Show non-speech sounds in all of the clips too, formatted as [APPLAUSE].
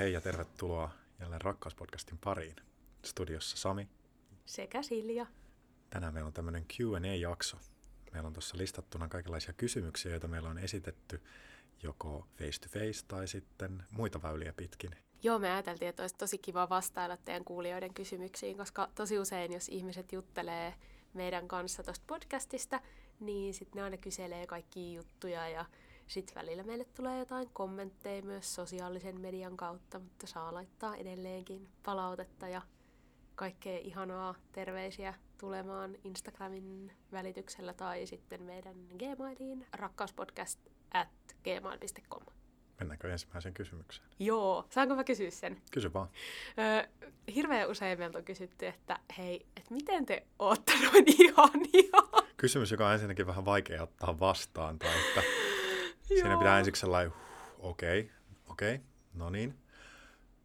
hei ja tervetuloa jälleen Rakkauspodcastin pariin. Studiossa Sami. Sekä Silja. Tänään meillä on tämmöinen Q&A-jakso. Meillä on tuossa listattuna kaikenlaisia kysymyksiä, joita meillä on esitetty joko face to face tai sitten muita väyliä pitkin. Joo, me ajateltiin, että olisi tosi kiva vastailla teidän kuulijoiden kysymyksiin, koska tosi usein, jos ihmiset juttelee meidän kanssa tuosta podcastista, niin sitten ne aina kyselee kaikkia juttuja ja sitten välillä meille tulee jotain kommentteja myös sosiaalisen median kautta, mutta saa laittaa edelleenkin palautetta ja kaikkea ihanaa terveisiä tulemaan Instagramin välityksellä tai sitten meidän Gmailiin rakkauspodcast at gmail.com. Mennäänkö ensimmäiseen kysymykseen? Joo, saanko mä kysyä sen? Kysy vaan. Öö, hirveän usein meiltä on kysytty, että hei, että miten te ootte noin ihania? Kysymys, joka on ensinnäkin vähän vaikea ottaa vastaan, tai että siinä pitää ensiksi sellainen, okei, okay, okei, okay, no niin.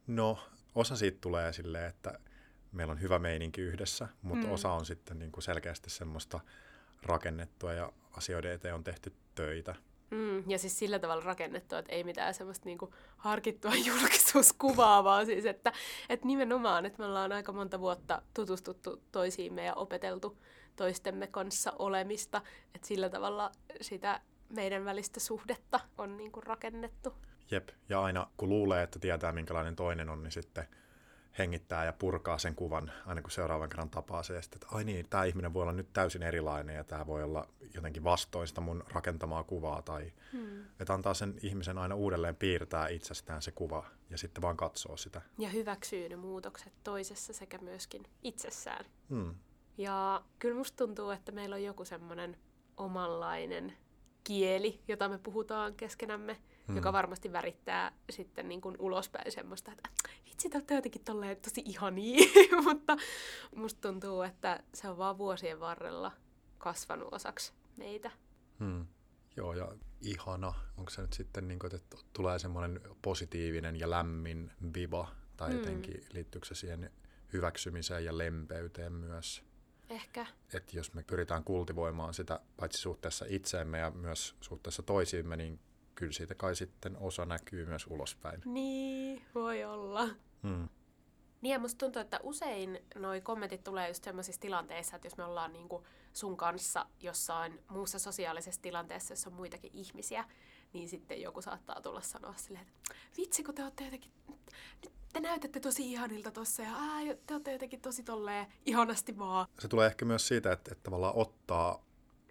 No, osa siitä tulee silleen, että meillä on hyvä meininki yhdessä, mutta mm. osa on sitten niin kuin selkeästi semmoista rakennettua ja asioiden eteen on tehty töitä. Mm, ja siis sillä tavalla rakennettu, että ei mitään semmoista niinku harkittua [LAUGHS] julkisuuskuvaa, vaan siis, että, että nimenomaan, että me ollaan aika monta vuotta tutustuttu toisiimme ja opeteltu toistemme kanssa olemista, että sillä tavalla sitä meidän välistä suhdetta on niinku rakennettu. Jep, ja aina kun luulee, että tietää minkälainen toinen on, niin sitten hengittää ja purkaa sen kuvan aina kun seuraavan kerran tapaa se, että ai niin, tämä ihminen voi olla nyt täysin erilainen ja tämä voi olla jotenkin vastoin sitä mun rakentamaa kuvaa tai hmm. että antaa sen ihmisen aina uudelleen piirtää itsestään se kuva ja sitten vaan katsoo sitä. Ja hyväksyy ne muutokset toisessa sekä myöskin itsessään. Hmm. Ja kyllä musta tuntuu, että meillä on joku semmoinen omanlainen kieli, jota me puhutaan keskenämme, hmm. joka varmasti värittää sitten niin kuin ulospäin semmoista, että vitsi, te olette jotenkin tolleen tosi ihania, [LAUGHS] mutta musta tuntuu, että se on vaan vuosien varrella kasvanut osaksi meitä. Hmm. Joo, ja ihana, onko se nyt sitten, niin kuin, että tulee semmoinen positiivinen ja lämmin viva, tai hmm. jotenkin liittyykö se siihen hyväksymiseen ja lempeyteen myös? Ehkä. Että jos me pyritään kultivoimaan sitä paitsi suhteessa itseemme ja myös suhteessa toisiimme, niin kyllä siitä kai sitten osa näkyy myös ulospäin. Niin, voi olla. Hmm. Niin ja musta tuntuu, että usein noi kommentit tulee just sellaisissa tilanteissa, että jos me ollaan niinku sun kanssa jossain muussa sosiaalisessa tilanteessa, jossa on muitakin ihmisiä, niin sitten joku saattaa tulla sanoa silleen, että vitsi kun te olette jotenkin, nyt te näytätte tosi ihanilta tossa ja ää, te olette jotenkin tosi tolleen ihanasti vaan. Se tulee ehkä myös siitä, että, että tavallaan ottaa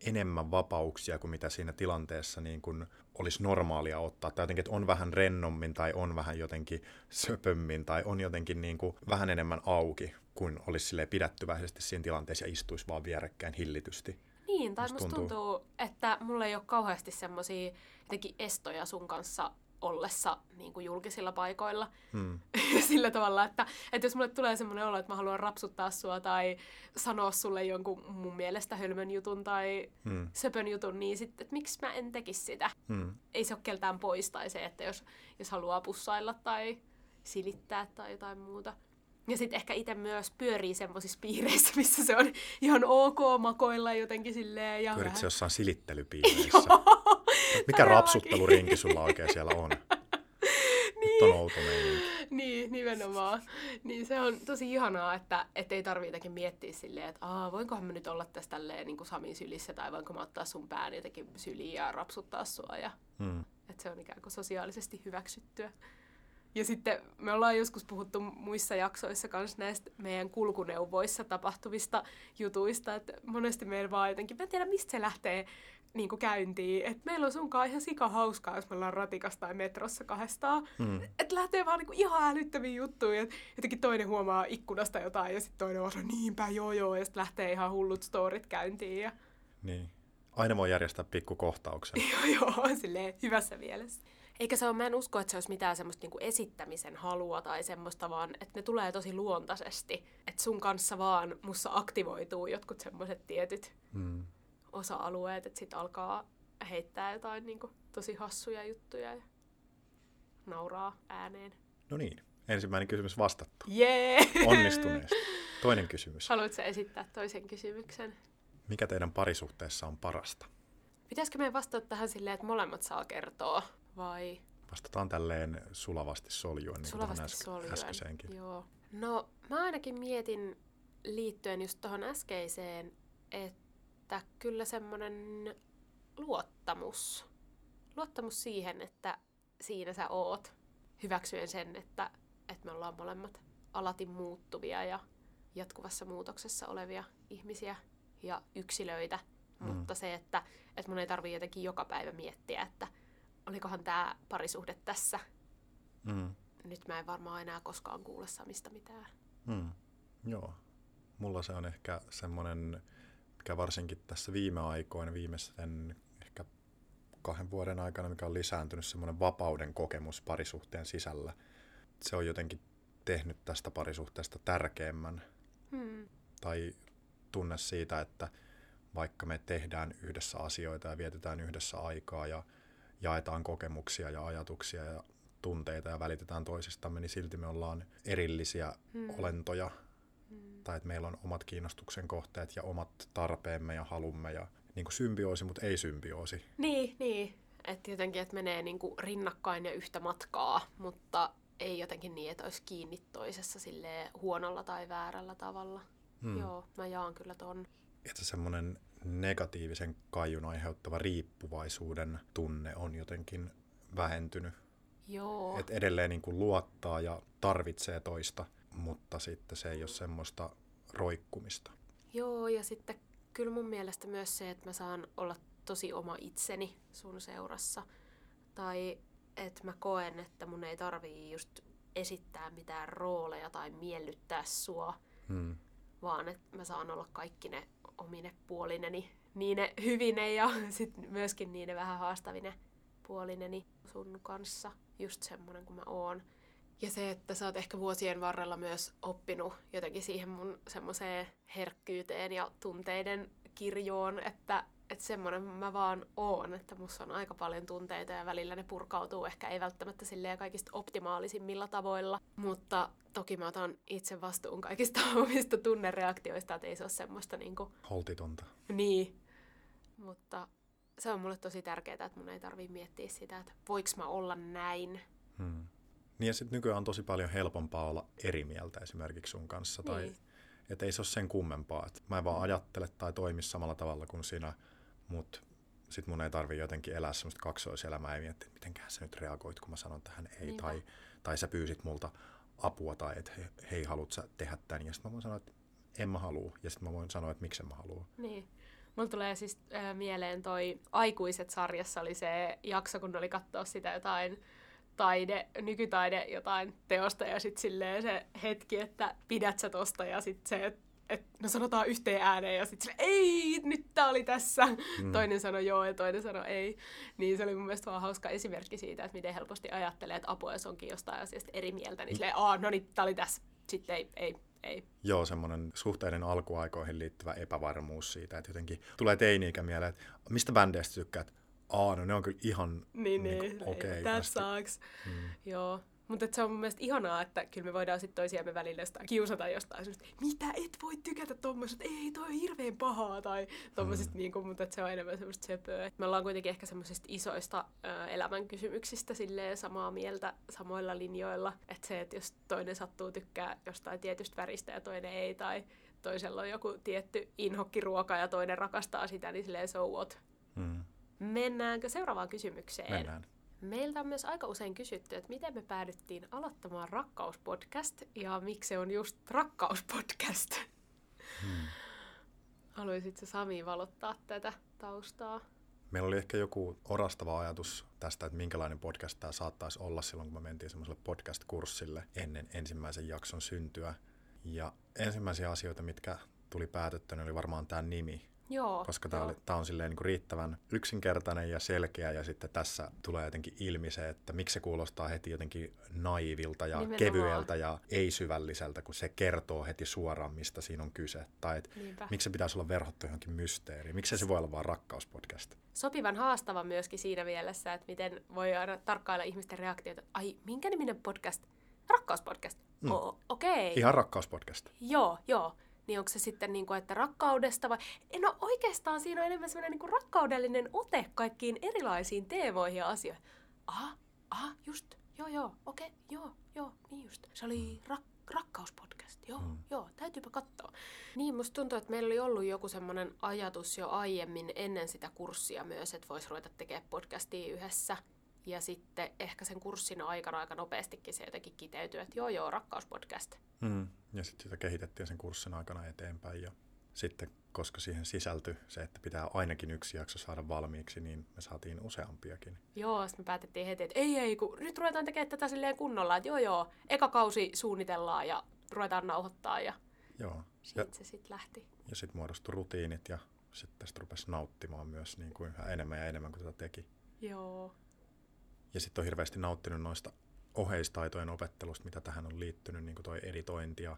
enemmän vapauksia kuin mitä siinä tilanteessa niin kuin olisi normaalia ottaa. Tai jotenkin, että on vähän rennommin tai on vähän jotenkin söpömmin tai on jotenkin niin kuin vähän enemmän auki kuin olisi sille pidättyväisesti siinä tilanteessa ja istuisi vaan vierekkäin hillitysti. Niin, tai musta tuntuu, tuntuu että mulla ei ole kauheasti semmoisia jotenkin estoja sun kanssa ollessa niin kuin julkisilla paikoilla. Hmm. [LAUGHS] Sillä tavalla, että, että jos mulle tulee semmoinen olo, että mä haluan rapsuttaa sua tai sanoa sulle jonkun mun mielestä hölmön jutun tai hmm. söpön jutun, niin sitten, että miksi mä en tekisi sitä. Hmm. Ei se ole keltään pois tai se, että jos, jos haluaa pussailla tai silittää tai jotain muuta. Ja sitten ehkä itse myös pyörii semmoisissa piireissä, [LAUGHS] missä se on ihan ok makoilla jotenkin silleen. Ja Pyörit se jossain [LAUGHS] silittelypiireissä? Mikä rapsuttelurinki sulla oikein siellä on? [LAUGHS] niin. on outo Niin, nimenomaan. Niin se on tosi ihanaa, että et ei tarvitse miettiä silleen, että Aa, voinkohan mä nyt olla tässä tälleen niin kuin Samin sylissä tai voinko mä ottaa sun pään jotenkin syliin ja rapsuttaa sua. Ja, hmm. Että se on ikään kuin sosiaalisesti hyväksyttyä. Ja sitten me ollaan joskus puhuttu muissa jaksoissa myös näistä meidän kulkuneuvoissa tapahtuvista jutuista, että monesti meillä vaan jotenkin, mä en tiedä mistä se lähtee niin kuin käyntiin, että meillä on sunkaan ihan sika hauskaa, jos me ollaan ratikassa tai metrossa kahdestaan. Mm. Että lähtee vaan niin kuin ihan älyttömiä juttuja, että jotenkin toinen huomaa ikkunasta jotain ja sitten toinen on niinpä joo joo, ja sitten lähtee ihan hullut storit käyntiin. Ja... Niin. Aina voi järjestää pikkukohtauksen. [LAUGHS] joo joo, silleen hyvässä mielessä. Eikä se ole, mä en usko, että se olisi mitään semmoista niinku esittämisen halua tai semmoista, vaan että ne tulee tosi luontaisesti. Että sun kanssa vaan mussa aktivoituu jotkut semmoiset tietyt mm. osa-alueet, että sit alkaa heittää jotain niinku tosi hassuja juttuja ja nauraa ääneen. No niin, ensimmäinen kysymys vastattu. Jee! Yeah! Onnistuneesti. Toinen kysymys. Haluatko esittää toisen kysymyksen? Mikä teidän parisuhteessa on parasta? Pitäisikö meidän vastata tähän silleen, että molemmat saa kertoa? Vai Vastataan tälleen sulavasti soljuen, niin Sulavasti kuin äske- soljuen. äskeiseenkin. Joo. No, mä ainakin mietin liittyen just tuohon äskeiseen, että kyllä semmoinen luottamus, luottamus siihen, että siinä sä oot, hyväksyen sen, että, että me ollaan molemmat alati muuttuvia ja jatkuvassa muutoksessa olevia ihmisiä ja yksilöitä, mm. mutta se, että, että mun ei tarvii jotenkin joka päivä miettiä, että olikohan tämä parisuhde tässä Mm. nyt mä en varmaan enää koskaan kuule Samista mitään. Mm. Joo. Mulla se on ehkä semmoinen, mikä varsinkin tässä viime aikoina, viimeisten ehkä kahden vuoden aikana, mikä on lisääntynyt, semmoinen vapauden kokemus parisuhteen sisällä. Se on jotenkin tehnyt tästä parisuhteesta tärkeämmän. Hmm. Tai tunne siitä, että vaikka me tehdään yhdessä asioita ja vietetään yhdessä aikaa ja jaetaan kokemuksia ja ajatuksia ja tunteita ja välitetään toisistamme, niin silti me ollaan erillisiä Hmm. olentoja. Hmm. Tai että meillä on omat kiinnostuksen kohteet ja omat tarpeemme ja halumme ja niin kuin symbioosi, mutta ei symbioosi. Niin, niin. Että jotenkin, että menee niinku rinnakkain ja yhtä matkaa, mutta ei jotenkin niin, että olisi kiinni toisessa silleen huonolla tai väärällä tavalla. Hmm. Joo, mä jaan kyllä ton. Että semmoinen negatiivisen kaiun aiheuttava riippuvaisuuden tunne on jotenkin vähentynyt. Joo. Että edelleen niin kuin luottaa ja tarvitsee toista, mutta sitten se ei ole semmoista roikkumista. Joo, ja sitten kyllä mun mielestä myös se, että mä saan olla tosi oma itseni sun seurassa. Tai että mä koen, että mun ei tarvii just esittää mitään rooleja tai miellyttää sua, Hmm. Vaan että mä saan olla kaikki ne omine puolineni, niine hyvine ja [LAUGHS] sitten myöskin niine vähän haastavine puolineni sun kanssa, just semmonen kuin mä oon. Ja se, että sä oot ehkä vuosien varrella myös oppinut jotenkin siihen mun semmoiseen herkkyyteen ja tunteiden kirjoon, että, että semmoinen mä vaan oon, että musta on aika paljon tunteita ja välillä ne purkautuu ehkä ei välttämättä silleen kaikista optimaalisimmilla tavoilla, mutta toki mä otan itse vastuun kaikista [LAUGHS] omista tunnereaktioista, että ei se ole semmoista niinku, Holtitonta. niin, mutta se on mulle tosi tärkeää, että mun ei tarvii miettiä sitä, että voiks mä olla näin. Hmm. Niin ja sitten nykyään on tosi paljon helpompaa olla eri mieltä esimerkiksi sun kanssa. Tai Niin. että ei se ole sen kummempaa. Et mä en vaan ajattele tai toimi samalla tavalla kuin sinä, mutta sit mun ei tarvi jotenkin elää semmoista kaksoiselämää ja miettiä, että mitenkään sä nyt reagoit, kun mä sanon tähän ei. Niinpä. Tai, tai sä pyysit multa apua tai että hei, hei, haluat sä tehdä tän. Ja sitten mä voin sanoa, että en mä halua. Ja sitten mä voin sanoa, että miksi mä haluan. Niin. Mulla tulee siis äh, mieleen toi Aikuiset sarjassa oli se jakso, kun oli katsoa sitä jotain taide, nykytaide jotain teosta ja sitten silleen se hetki, että pidät sä tosta ja sitten se, että et, no sanotaan yhteen ääneen ja sitten ei, nyt tää oli tässä. Mm. Toinen sanoi joo ja toinen sanoi ei. Niin se oli mun mielestä vaan hauska esimerkki siitä, että miten helposti ajattelee, että apua jos onkin jostain asiasta eri mieltä, niin silleen, aa, no niin, tää oli tässä. Sitten ei, ei, ei. Joo, semmoinen suhteiden alkuaikoihin liittyvä epävarmuus siitä, että jotenkin tulee teini-ikä mieleen, että mistä bändeistä tykkäät? Aa, no ne on kyllä ihan Niin, niin niin. kuin, okei. That sucks. Mm. Joo. Mutta se on mun mielestä ihanaa, että kyllä me voidaan sitten toisiamme välillä jostain kiusata jostain semmoista, mitä et voi tykätä tommosesta, ei toi on hirveän pahaa tai tommosista mm. niinku, mutta se on enemmän semmoista söpöä. Me ollaan kuitenkin ehkä semmoisista isoista ö, elämän kysymyksistä silleen samaa mieltä samoilla linjoilla. Että se, että jos toinen sattuu tykkää jostain tietystä väristä ja toinen ei tai toisella on joku tietty inhokkiruoka ja toinen rakastaa sitä, niin silleen so what. Mm. Mennäänkö seuraavaan kysymykseen? Mennään. Meiltä on myös aika usein kysytty, että miten me päädyttiin aloittamaan rakkauspodcast ja miksi se on just rakkauspodcast. Hmm. Haluaisitko Sami valottaa tätä taustaa? Meillä oli ehkä joku orastava ajatus tästä, että minkälainen podcast tämä saattaisi olla silloin, kun me mentiin semmoiselle podcast-kurssille ennen ensimmäisen jakson syntyä. Ja ensimmäisiä asioita, mitkä tuli päätetty, niin oli varmaan tämä nimi, Joo. koska tämä, oli, tämä on silleen niin kuin riittävän yksinkertainen ja selkeä, ja sitten tässä tulee jotenkin ilmi se, että miksi se kuulostaa heti jotenkin naivilta ja Nimenomaan. kevyeltä ja ei-syvälliseltä, kun se kertoo heti suoraan, mistä siinä on kyse. Tai että Niinpä. miksi se pitäisi olla verhottu johonkin mysteeriin, miksi se voi olla vain rakkauspodcast. Sopivan haastava myöskin siinä mielessä, että miten voi aina tarkkailla ihmisten reaktioita. Ai, minkä niminen podcast? Rakkauspodcast. Mm. Mm. O- Okei. Okay. Ihan rakkauspodcast. Joo, joo. Niin onko se sitten niin kuin, että rakkaudesta vai... No oikeastaan siinä on enemmän semmoinen niin kuin rakkaudellinen ote kaikkiin erilaisiin teemoihin ja asioihin. Aha, aha, just, joo joo, okei, okay, joo, joo, niin just. Se oli rak- rakkauspodcast, joo, mm. joo, täytyypä katsoa. Niin, musta tuntuu, että meillä oli ollut joku semmoinen ajatus jo aiemmin ennen sitä kurssia myös, että voisi ruveta tekemään podcastia yhdessä. Ja sitten ehkä sen kurssin aikana aika nopeastikin se jotenkin kiteytyy, että joo joo, rakkauspodcast. Mm. Ja sitten sitä kehitettiin sen kurssin aikana eteenpäin. Ja sitten, koska siihen sisältyi se, että pitää ainakin yksi jakso saada valmiiksi, niin me saatiin useampiakin. Joo, sitten me päätettiin heti, että ei ei, kun nyt ruvetaan tekemään tätä silleen kunnolla, että joo joo, eka kausi suunnitellaan ja ruvetaan nauhoittaa ja Joo. siitä Ja, se sitten lähti. ja sitten muodostui rutiinit ja sitten tästä rupesi nauttimaan myös niin kuin yhä enemmän ja enemmän kuin tätä teki. Joo. Ja sitten on hirveästi nauttinut noista oheistaitojen opettelusta, mitä tähän on liittynyt, niin kuin toi editointi ja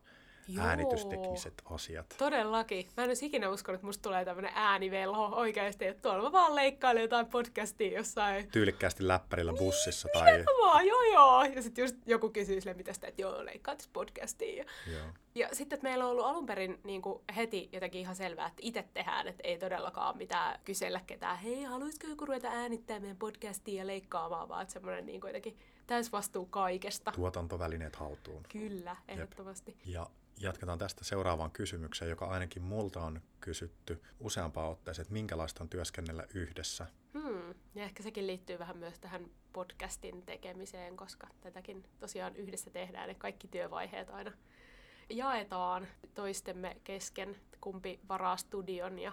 Joo. äänitystekniset asiat. Todellakin. Mä en olisi ikinä uskonut, että musta tulee tämmönen äänivelho oikeasti, että tuolla mä vaan leikkailen jotain podcastia jossain. Tyylikkäästi läppärillä bussissa tai... Vaan, joo joo. Ja sitten just joku kysyy sille, mitä sitä, että joo, leikkaat podcastia. Joo. Ja sitten, että meillä on ollut alun perin niin kuin heti jotenkin ihan selvää, että itse tehdään, että ei todellakaan mitään kysellä ketään, hei, haluaisiko joku ruveta äänittämään meidän podcastia ja leikkaamaan, vaan semmoinen niin kuin jotenkin täysvastuu kaikesta. Tuotantovälineet haltuun. Kyllä, ehdottomasti. Ja jatketaan tästä seuraavaan kysymykseen, joka ainakin multa on kysytty useampaan otteeseen, että minkälaista on työskennellä yhdessä. Hmm. Ja ehkä sekin liittyy vähän myös tähän podcastin tekemiseen, koska tätäkin tosiaan yhdessä tehdään ja kaikki työvaiheet aina jaetaan toistemme kesken, kumpi varaa studion ja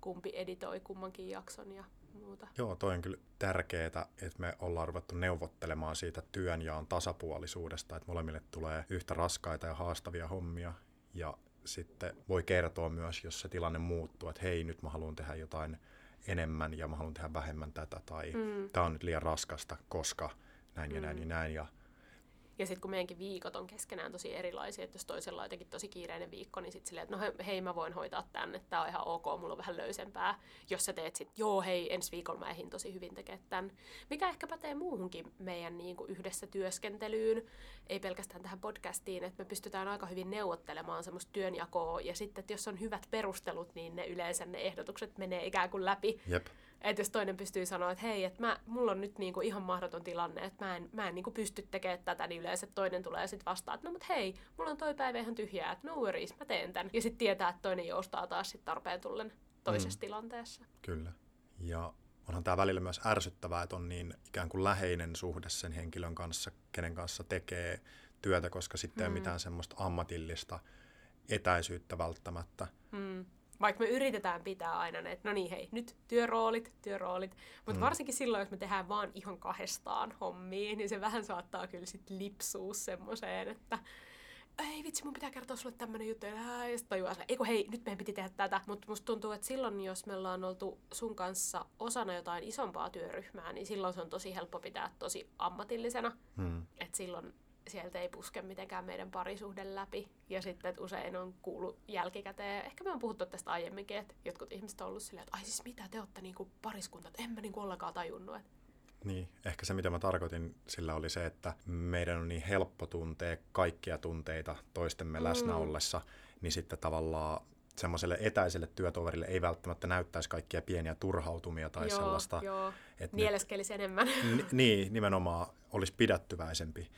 kumpi editoi kummankin jakson ja muuta. Joo, toi on kyllä tärkeää, että me ollaan ruvettu neuvottelemaan siitä työnjaon tasapuolisuudesta, että molemmille tulee yhtä raskaita ja haastavia hommia. Ja sitten voi kertoa myös, jos se tilanne muuttuu, että hei, nyt mä haluan tehdä jotain enemmän ja mä haluan tehdä vähemmän tätä, tai Mm. tämä on nyt liian raskasta, koska näin ja näin Mm. ja näin. Ja Ja sitten kun meidänkin viikot on keskenään tosi erilaisia, että jos toisella on jotenkin tosi kiireinen viikko, niin sitten silleen, että no he- hei mä voin hoitaa tän, että tää on ihan ok, mulla on vähän löysempää. Jos sä teet sit, joo hei, ensi viikolla mä ehdin tosi hyvin tekemään tän. Mikä ehkä pätee muuhunkin meidän niin kuin yhdessä työskentelyyn, ei pelkästään tähän podcastiin, että me pystytään aika hyvin neuvottelemaan semmoista työnjakoa, ja sitten, että jos on hyvät perustelut, niin ne yleensä ne ehdotukset menee ikään kuin läpi. jep, Että jos toinen pystyy sanoa, että hei, että mä, mulla on nyt niinku ihan mahdoton tilanne, että mä en, mä en niinku pysty tekemään tätä, niin yleensä toinen tulee sitten vastaan, että no mut hei, mulla on toi päivä ihan tyhjää, että no worries, mä teen tän. Ja sitten tietää, että toinen joustaa taas sit tarpeen tullen toisessa Mm. tilanteessa. kyllä. Ja onhan tämä välillä myös ärsyttävää, että on niin ikään kuin läheinen suhde sen henkilön kanssa, kenen kanssa tekee työtä, koska sitten ei ole Mm. mitään semmoista ammatillista etäisyyttä välttämättä. Mm. Vaikka me yritetään pitää aina ne, että no niin hei, nyt työroolit, työroolit. Mutta Mm. varsinkin silloin, jos me tehdään vaan ihan kahdestaan hommia, niin se vähän saattaa kyllä sit lipsua semmoiseen, että ei vitsi, mun pitää kertoa sulle tämmönen juttu, ja sitten tajuaa silleen, eikö hei, nyt meidän piti tehdä tätä. Mutta musta tuntuu, että silloin, jos me ollaan oltu sun kanssa osana jotain isompaa työryhmää, niin silloin se on tosi helppo pitää tosi ammatillisena. Hmm. että silloin sieltä ei puske mitenkään meidän parisuhde läpi. Ja sitten että usein on kuullut jälkikäteen, ehkä me on puhuttu tästä aiemminkin, että jotkut ihmiset on ollut silleen, että ai siis mitä te olette niinku pariskunta, että en mä niinku ollenkaan tajunnut. Että Niin, ehkä se mitä mä tarkoitin sillä oli se, että meidän on niin helppo tuntea kaikkia tunteita toistemme Mm. läsnä ollessa, niin sitten tavallaan semmoiselle etäiselle työtoverille ei välttämättä näyttäisi kaikkia pieniä turhautumia tai joo, sellaista. joo, Että mieleskelisi enemmän. ni, niin, nimenomaan olisi pidättyväisempi,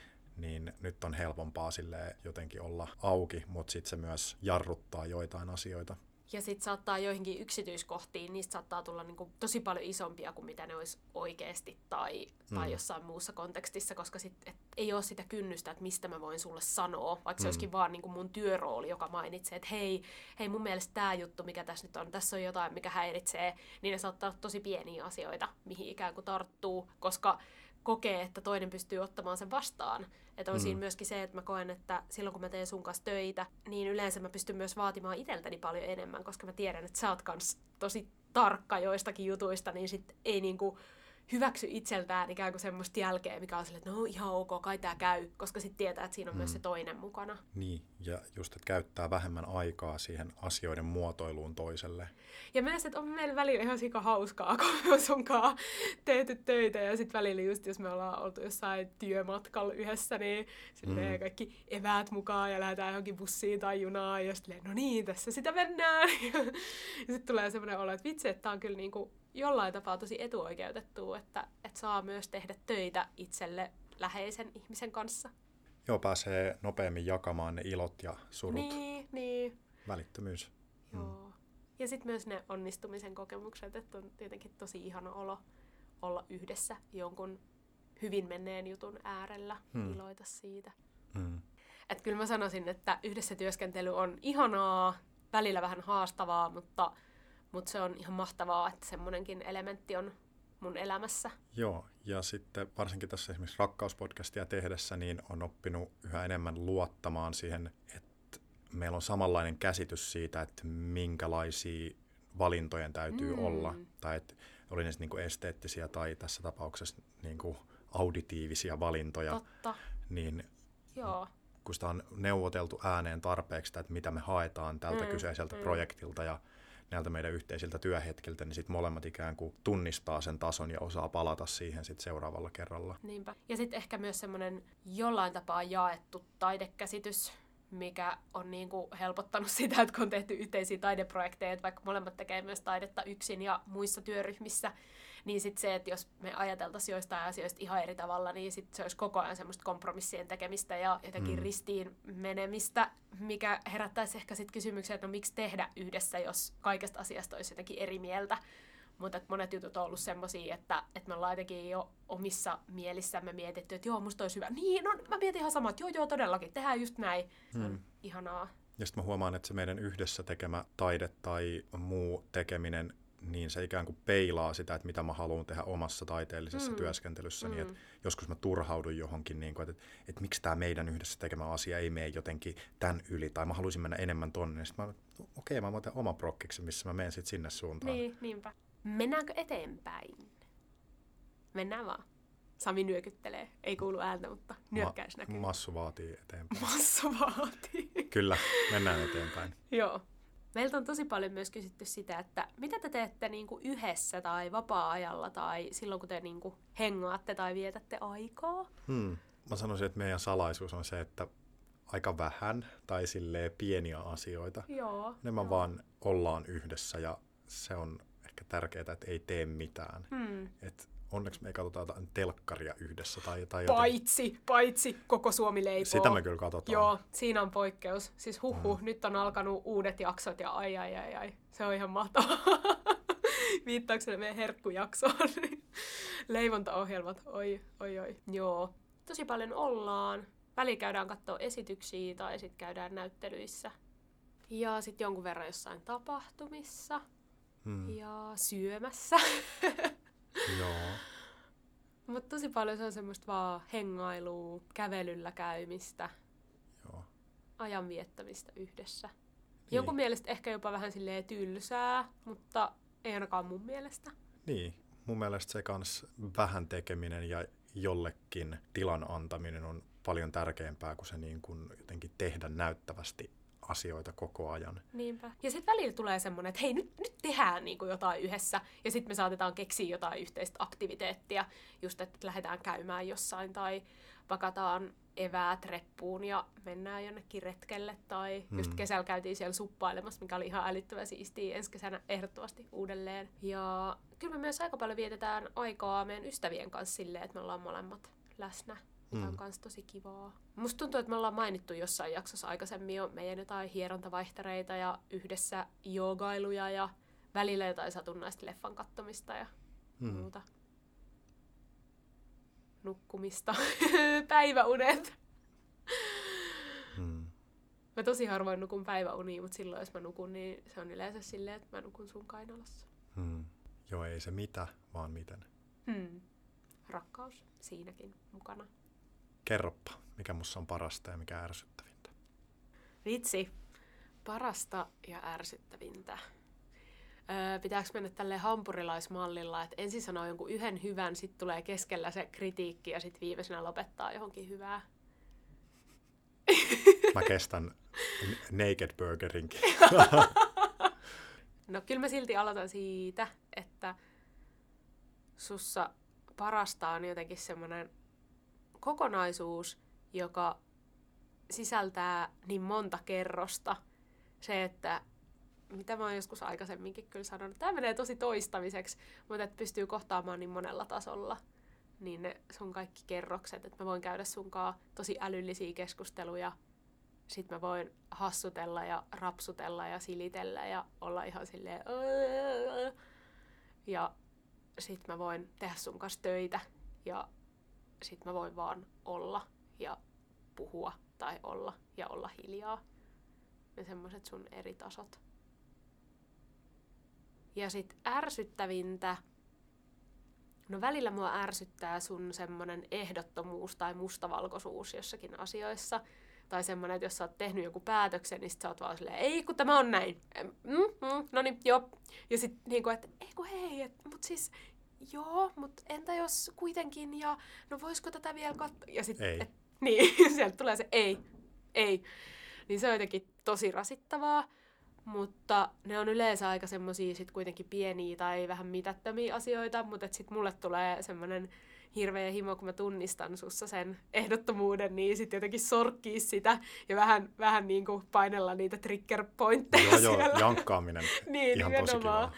niin nyt on helpompaa sille jotenkin olla auki, mutta sitten se myös jarruttaa joitain asioita. Ja sitten saattaa joihinkin yksityiskohtiin, niistä saattaa tulla niinku tosi paljon isompia kuin mitä ne olisi oikeasti tai, tai Mm. jossain muussa kontekstissa, koska sit, et, ei ole sitä kynnystä, että mistä mä voin sulle sanoa, vaikka se Mm. olisikin vaan niinku mun työrooli, joka mainitsee, että hei, hei mun mielestä tämä juttu, mikä tässä nyt on, tässä on jotain, mikä häiritsee, niin ne saattaa olla tosi pieniä asioita, mihin ikään kuin tarttuu, koska kokee, että toinen pystyy ottamaan sen vastaan. Että on Mm. siinä myöskin se, että mä koen, että silloin kun mä teen sun kanssa töitä, niin yleensä mä pystyn myös vaatimaan itseltäni paljon enemmän, koska mä tiedän, että sä oot kans tosi tarkka joistakin jutuista, niin sit ei niinku hyväksy itseltään ikään kuin semmoista jälkeä, mikä on silleen, että no ihan ok, kai tää käy, koska sitten tietää, että siinä on mm. myös se toinen mukana. Niin, ja just, että käyttää vähemmän aikaa siihen asioiden muotoiluun toiselle. Ja myös, että on meillä välillä ihan sika hauskaa, [LAUGHS] kun me on sunkaan tehty töitä ja sitten välillä just, jos me ollaan oltu jossain työmatkalla yhdessä, niin silleen Mm. kaikki eväät mukaan ja lähdetään johonkin bussiin tai junaan ja sitten no niin, tässä sitä mennään. [LAUGHS] ja sitten tulee semmoinen olo, että vitsi, että tää on kyllä niinku jollain tapaa tosi etuoikeutettua, että, että saa myös tehdä töitä itselle läheisen ihmisen kanssa. Joo, pääsee nopeammin jakamaan ne ilot ja surut. Niin, niin. Välittömyys. Joo. Mm. Ja sitten myös ne onnistumisen kokemukset, että on tietenkin tosi ihana olo olla yhdessä jonkun hyvin menneen jutun äärellä, hmm. iloita siitä. Hmm. Että kyllä mä sanoisin, että yhdessä työskentely on ihanaa, välillä vähän haastavaa, mutta, mutta se on ihan mahtavaa, että semmoinenkin elementti on mun elämässä. Joo, ja sitten varsinkin tässä esimerkiksi rakkauspodcastia tehdessä, niin on oppinut yhä enemmän luottamaan siihen, että meillä on samanlainen käsitys siitä, että minkälaisia valintojen täytyy mm. olla, tai että oli ne niin kuin esteettisiä tai tässä tapauksessa niin kuin auditiivisia valintoja, Totta. niin Joo. kun sitä on neuvoteltu ääneen tarpeeksi, että mitä me haetaan tältä mm, kyseiseltä mm. projektilta ja näiltä meidän yhteisiltä työhetkiltä, niin sitten molemmat ikään kuin tunnistaa sen tason ja osaa palata siihen sitten seuraavalla kerralla. Niinpä. Ja sitten ehkä myös semmoinen jollain tapaa jaettu taidekäsitys, mikä on niin kuin helpottanut [LAUGHS] sitä, että kun on tehty yhteisiä taideprojekteja, että vaikka molemmat tekee myös taidetta yksin ja muissa työryhmissä, niin sitten se, että jos me ajateltaisiin joistain asioista ihan eri tavalla, niin sitten se olisi koko ajan semmoista kompromissien tekemistä ja jotenkin mm. ristiin menemistä, mikä herättäisi ehkä sitten kysymyksiä, että no miksi tehdä yhdessä, jos kaikesta asiasta olisi jotenkin eri mieltä. Mutta monet jutut on ollut semmoisia, että, että me ollaan jotenkin jo omissa mielissämme mietitty, että joo, musta olisi hyvä. Niin, no mä mietin ihan samaa, että joo, joo, todellakin, tehdään just näin. Mm. ihanaa. Ja sitten mä huomaan, että se meidän yhdessä tekemä taide tai muu tekeminen niin se ikään kuin peilaa sitä, että mitä mä haluan tehdä omassa taiteellisessa mm. työskentelyssä. Mm. Niin että joskus mä turhaudun johonkin, niin kuin, että, että, että miksi tämä meidän yhdessä tekemä asia ei mene jotenkin tämän yli, tai mä haluaisin mennä enemmän tonne. Sitten mä okei, okay, mä otan oma prokkiksi, missä mä menen sitten sinne suuntaan. Niin, niinpä. Mennäänkö eteenpäin? Mennään vaan. Sami nyökyttelee. Ei kuulu ääntä, mutta nyökkäys Ma- näkyy. Massu vaatii eteenpäin. [LAUGHS] Massu vaatii. Kyllä, mennään eteenpäin. Joo. Meiltä on tosi paljon myös kysytty sitä, että mitä te teette niin kuin yhdessä tai vapaa-ajalla tai silloin, kun te niin kuin hengaatte tai vietätte aikaa? Hmm. Mä sanoisin, että meidän salaisuus on se, että aika vähän tai silleen pieniä asioita. Joo. Enemmän joo. vaan ollaan yhdessä ja se on ehkä tärkeää, että ei tee mitään. Hmm. Et onneksi me ei katsota jotain telkkaria yhdessä. Tai, tai paitsi, joten... paitsi koko Suomi leipoo. Sitä me kyllä katsotaan. Joo, siinä on poikkeus. Siis huhu, mm. nyt on alkanut uudet jaksot ja ai ai ai ai. Se on ihan mahtavaa. [LAUGHS] Viittauksena meidän herkkujaksoon. [LAUGHS] Leivontaohjelmat, oi oi oi. Joo, tosi paljon ollaan. Väli käydään katsoa esityksiä tai sitten käydään näyttelyissä. Ja sitten jonkun verran jossain tapahtumissa. Hmm. Ja syömässä. [LAUGHS] Joo. Mutta tosi paljon se on semmoista vaan hengailua, kävelyllä käymistä, Joo. ajan viettämistä yhdessä. Niin. Jonkun mielestä ehkä jopa vähän silleen tylsää, mutta ei ainakaan mun mielestä. Niin, mun mielestä se kans vähän tekeminen ja jollekin tilan antaminen on paljon tärkeämpää kuin se niin kuin jotenkin tehdä näyttävästi asioita koko ajan. Niinpä. Ja sitten välillä tulee semmoinen, että hei, nyt, nyt tehdään niinku jotain yhdessä. Ja sitten me saatetaan keksiä jotain yhteistä aktiviteettia. Just, että lähdetään käymään jossain tai pakataan eväät reppuun ja mennään jonnekin retkelle. Tai mm. just kesällä käytiin siellä suppailemassa, mikä oli ihan älyttömän siistiä ensi kesänä ehdottomasti uudelleen. Ja kyllä me myös aika paljon vietetään aikaa meidän ystävien kanssa silleen, että me ollaan molemmat läsnä mikä on myös mm. tosi kivaa. Musta tuntuu, että me ollaan mainittu jossain jaksossa aikaisemmin jo meidän jotain hierontavaihtereita ja yhdessä joogailuja ja välillä jotain satunnaista leffan kattomista ja mm. muuta. Nukkumista, [LAUGHS] päiväunet. Mm. Mä tosi harvoin nukun päiväunia, mutta silloin jos mä nukun, niin se on yleensä silleen, että mä nukun sun kainalossa. Mm. Joo, ei se mitä, vaan miten. Hmm. Rakkaus siinäkin mukana. Kerroppa, mikä mussa on parasta ja mikä ärsyttävintä. Vitsi, parasta ja ärsyttävintä. Öö, pitääkö mennä tälle hampurilaismallilla, että ensin sanoo jonkun yhden hyvän, sitten tulee keskellä se kritiikki ja sitten viimeisenä lopettaa johonkin hyvää? [LAUGHS] Mä kestän Naked Burgerinkin. [LAUGHS] no kyllä mä silti aloitan siitä, että sussa parasta on jotenkin semmoinen kokonaisuus, joka sisältää niin monta kerrosta. Se, että mitä mä oon joskus aikaisemminkin kyllä sanonut, tämä menee tosi toistamiseksi, mutta että pystyy kohtaamaan niin monella tasolla. niin ne sun kaikki kerrokset, että mä voin käydä sunkaan tosi älyllisiä keskusteluja, sit mä voin hassutella ja rapsutella ja silitellä ja olla ihan silleen ja sit mä voin tehdä sun kanssa töitä ja sit mä voin vaan olla ja puhua tai olla ja olla hiljaa. Ne semmoset sun eri tasot. Ja sit ärsyttävintä, no välillä mua ärsyttää sun semmonen ehdottomuus tai mustavalkoisuus jossakin asioissa. Tai semmonen, että jos sä oot tehnyt joku päätöksen, niin sit sä oot vaan silleen, ei kun tämä on näin. Mm, mm, no niin, joo. Ja sit niinku, että ei kun hei, et, mut siis joo, mutta entä jos kuitenkin, ja no voisiko tätä vielä katsoa? Ja sit, ei. Et, niin, [LAUGHS] sieltä tulee se ei, ei. Niin se on jotenkin tosi rasittavaa, mutta ne on yleensä aika semmosia sit kuitenkin pieniä tai vähän mitättömiä asioita, mutta sit mulle tulee semmoinen hirveä himo, kun mä tunnistan sussa sen ehdottomuuden, niin sitten jotenkin sorkkii sitä ja vähän, vähän niin kuin painella niitä trigger pointteja Joo, joo, jankkaaminen. [LAUGHS] niin, ihan tosi kiva.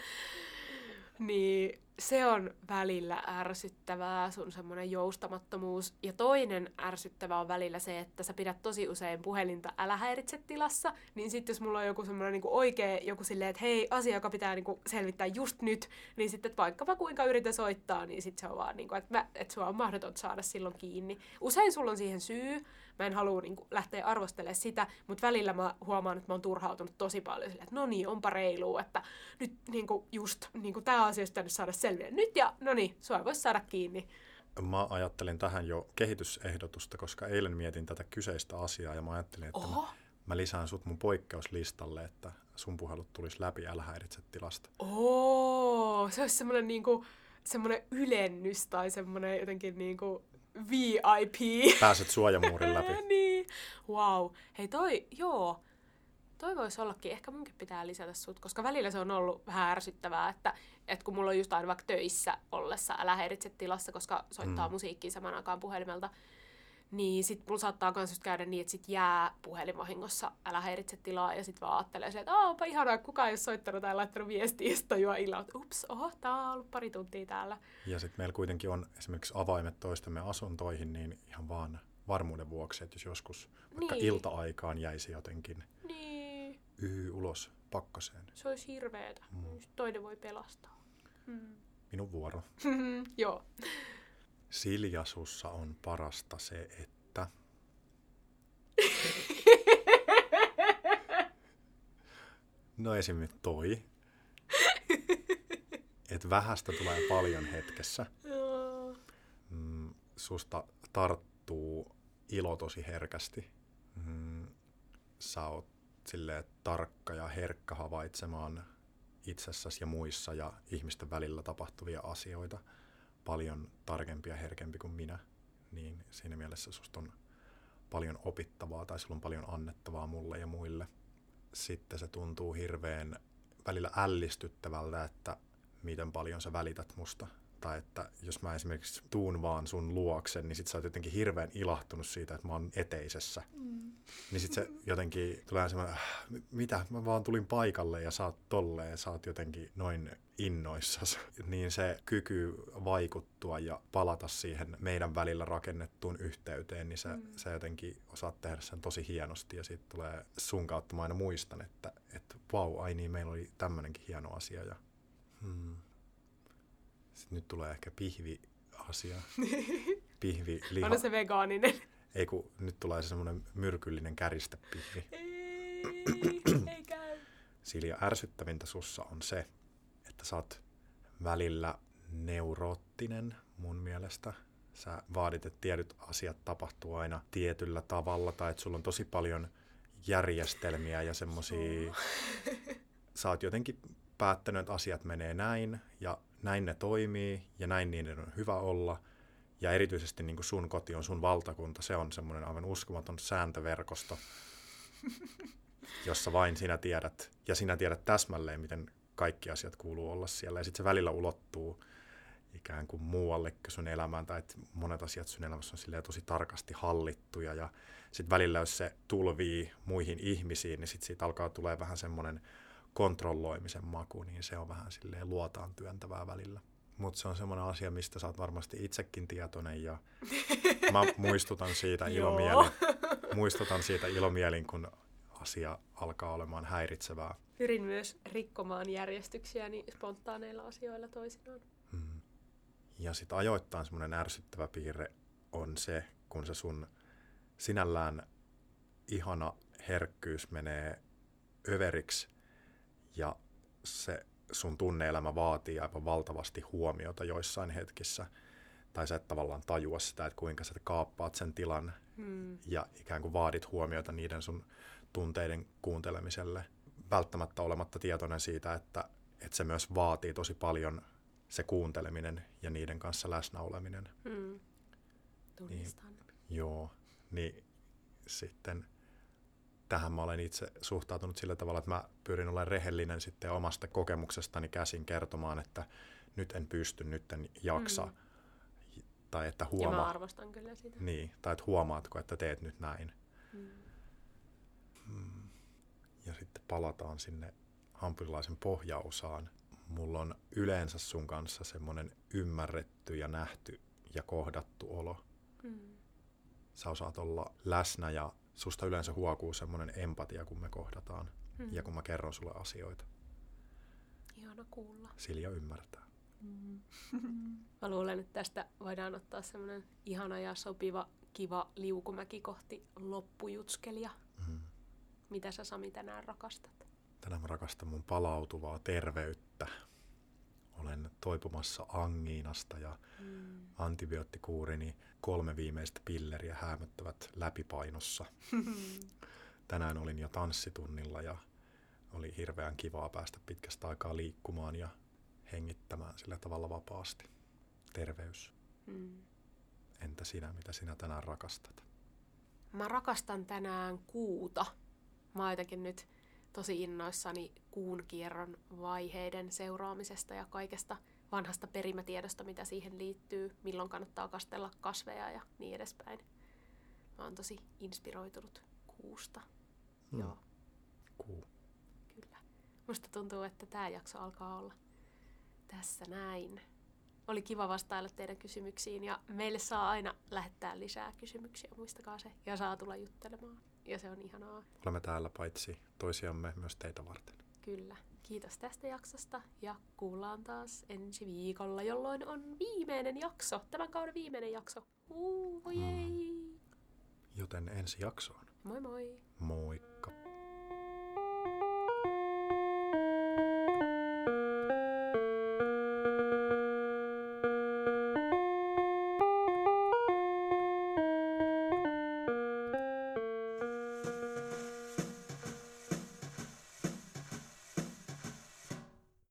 Niin se on välillä ärsyttävää, sun semmoinen joustamattomuus. Ja toinen ärsyttävä on välillä se, että sä pidät tosi usein puhelinta älä häiritse tilassa, niin sitten jos mulla on joku semmoinen niinku oikea, joku silleen, että hei, asia, joka pitää niinku selvittää just nyt, niin sitten vaikkapa kuinka yritän soittaa, niin sitten se on vaan, niinku, että, että sua on mahdoton saada silloin kiinni. Usein sulla on siihen syy, mä en halua niin kuin, lähteä arvostelemaan sitä, mutta välillä mä huomaan, että mä oon turhautunut tosi paljon silleen, että no niin, onpa reilua, että nyt niin kuin, just niin kuin, tämä asia pitänyt saada selviä nyt ja no niin, sua voisi saada kiinni. Mä ajattelin tähän jo kehitysehdotusta, koska eilen mietin tätä kyseistä asiaa ja mä ajattelin, että mä, mä lisään sut mun poikkeuslistalle, että sun puhelut tulisi läpi älä häiritse tilasta. Oo, se olisi semmoinen niinku, semmoinen ylennys tai semmoinen jotenkin niinku VIP. Pääset suojamuurin [LAUGHS] läpi. niin. Wow. Hei toi, joo. Toi voisi ollakin. Ehkä munkin pitää lisätä sut, koska välillä se on ollut vähän ärsyttävää, että, että kun mulla on just aina vaikka töissä ollessa, älä häiritse tilassa, koska soittaa mm. musiikkiin saman aikaan puhelimelta, niin sit mulla saattaa myös just käydä niin, että sit jää puhelinvahingossa, älä häiritse tilaa, ja sit vaan ajattelee silleen, että onpa ihanaa, kukaan ei ole soittanut tai laittanut viestiä, ja sitten juo illalla, että ups, oho, tää on ollut pari tuntia täällä. Ja sitten meillä kuitenkin on esimerkiksi avaimet toistemme asuntoihin, niin ihan vaan varmuuden vuoksi, että jos joskus vaikka niin. ilta-aikaan jäisi jotenkin niin. yhy ulos pakkaseen. Se olisi hirveetä. Mm. Toinen voi pelastaa. Mm. Minun vuoro. [LAUGHS] Joo. Siljasussa on parasta se, että... No esimerkiksi toi. Että vähästä tulee paljon hetkessä. Mm, susta tarttuu ilo tosi herkästi. Mm, sä oot silleen tarkka ja herkkä havaitsemaan itsessäsi ja muissa ja ihmisten välillä tapahtuvia asioita – paljon tarkempi ja herkempi kuin minä, niin siinä mielessä susta on paljon opittavaa tai sulla on paljon annettavaa mulle ja muille. Sitten se tuntuu hirveän välillä ällistyttävältä, että miten paljon sä välität musta tai että jos mä esimerkiksi tuun vaan sun luokse, niin sit sä oot jotenkin hirveän ilahtunut siitä, että mä oon eteisessä. Mm. Niin sit se jotenkin tulee semmoinen, äh, mitä, mä vaan tulin paikalle ja sä oot tolleen, sä oot jotenkin noin innoissas. [LAUGHS] Niin se kyky vaikuttua ja palata siihen meidän välillä rakennettuun yhteyteen, niin se, mm. se jotenkin osaat tehdä sen tosi hienosti ja siitä tulee sun kautta mä aina muistan, että, että vau, wow, ai niin, meillä oli tämmöinenkin hieno asia ja hmm, sitten nyt tulee ehkä pihvi-asia. [LAUGHS] Pihvi, liha. On se vegaaninen. Ei kun nyt tulee se semmoinen myrkyllinen käristäpihvi. Ei, ei käy. Silja, ärsyttävintä sussa on se, että sä oot välillä neuroottinen mun mielestä. Sä vaadit, että tietyt asiat tapahtuu aina tietyllä tavalla, tai että sulla on tosi paljon järjestelmiä ja semmosia... Sä oot jotenkin päättänyt, että asiat menee näin, ja näin ne toimii ja näin niiden on hyvä olla. Ja erityisesti niin kuin sun koti on sun valtakunta, se on semmoinen aivan uskomaton sääntöverkosto, [LAUGHS] jossa vain sinä tiedät, ja sinä tiedät täsmälleen, miten kaikki asiat kuuluu olla siellä. Ja sitten se välillä ulottuu ikään kuin muualle sun elämään, tai että monet asiat sun elämässä on tosi tarkasti hallittuja, ja sitten välillä, jos se tulvii muihin ihmisiin, niin sitten siitä alkaa tulee vähän semmoinen kontrolloimisen maku, niin se on vähän silleen luotaan työntävää välillä. mutta se on semmoinen asia, mistä sä oot varmasti itsekin tietoinen ja mä [LAUGHS] muistutan siitä ilomielin, muistutan siitä ilomielin, kun asia alkaa olemaan häiritsevää. Pyrin myös rikkomaan järjestyksiä niin spontaaneilla asioilla toisinaan. Mm. Ja sitten ajoittain semmoinen ärsyttävä piirre on se, kun se sun sinällään ihana herkkyys menee överiksi ja se sun tunneelämä vaatii aivan valtavasti huomiota joissain hetkissä. Tai sä et tavallaan tajua sitä, että kuinka sä kaappaat sen tilan hmm. ja ikään kuin vaadit huomiota niiden sun tunteiden kuuntelemiselle. Välttämättä olematta tietoinen siitä, että, että se myös vaatii tosi paljon se kuunteleminen ja niiden kanssa läsnäoleminen. Hmm. Tunnistan. Niin, joo, niin sitten tähän mä olen itse suhtautunut sillä tavalla, että mä pyrin olemaan rehellinen sitten omasta kokemuksestani käsin kertomaan, että nyt en pysty, nyt en jaksa. Mm. Tai että huomaa. Ja mä arvostan kyllä sitä. Niin, tai että huomaatko, että teet nyt näin. Mm. Mm. Ja sitten palataan sinne hampurilaisen pohjausaan. Mulla on yleensä sun kanssa semmoinen ymmärretty ja nähty ja kohdattu olo. Mm. Sä osaat olla läsnä ja susta yleensä huokuu semmoinen empatia, kun me kohdataan mm. ja kun mä kerron sulle asioita. Ihana kuulla. Silja ymmärtää. Mm. [LAUGHS] mä luulen, että tästä voidaan ottaa semmoinen ihana ja sopiva, kiva liukumäki kohti loppujutskelia. Mm. Mitä sä Sami tänään rakastat? Tänään mä rakastan mun palautuvaa terveyttä. Olen toipumassa angiinasta ja mm. antibioottikuurini kolme viimeistä pilleriä häämöttävät läpipainossa. [LAUGHS] Tänään olin jo tanssitunnilla ja oli hirveän kivaa päästä pitkästä aikaa liikkumaan ja hengittämään sillä tavalla vapaasti. Terveys. Mm. Entä sinä, mitä sinä tänään rakastat? Mä rakastan tänään kuuta. Mä oon nyt tosi innoissani kuun kierron vaiheiden seuraamisesta ja kaikesta – vanhasta perimätiedosta, mitä siihen liittyy, milloin kannattaa kastella kasveja ja niin edespäin. Mä oon tosi inspiroitunut kuusta. Hmm. Joo. Kuu. Kyllä. Musta tuntuu, että tämä jakso alkaa olla tässä näin. Oli kiva vastailla teidän kysymyksiin ja meille saa aina lähettää lisää kysymyksiä, muistakaa se. Ja saa tulla juttelemaan. Ja se on ihanaa. Olemme täällä paitsi toisiamme myös teitä varten. Kyllä. Kiitos tästä jaksosta ja kuullaan taas ensi viikolla, jolloin on viimeinen jakso, tämän kauden viimeinen jakso. Uu, voi mm. Joten ensi jaksoon. Moi moi. Moikka.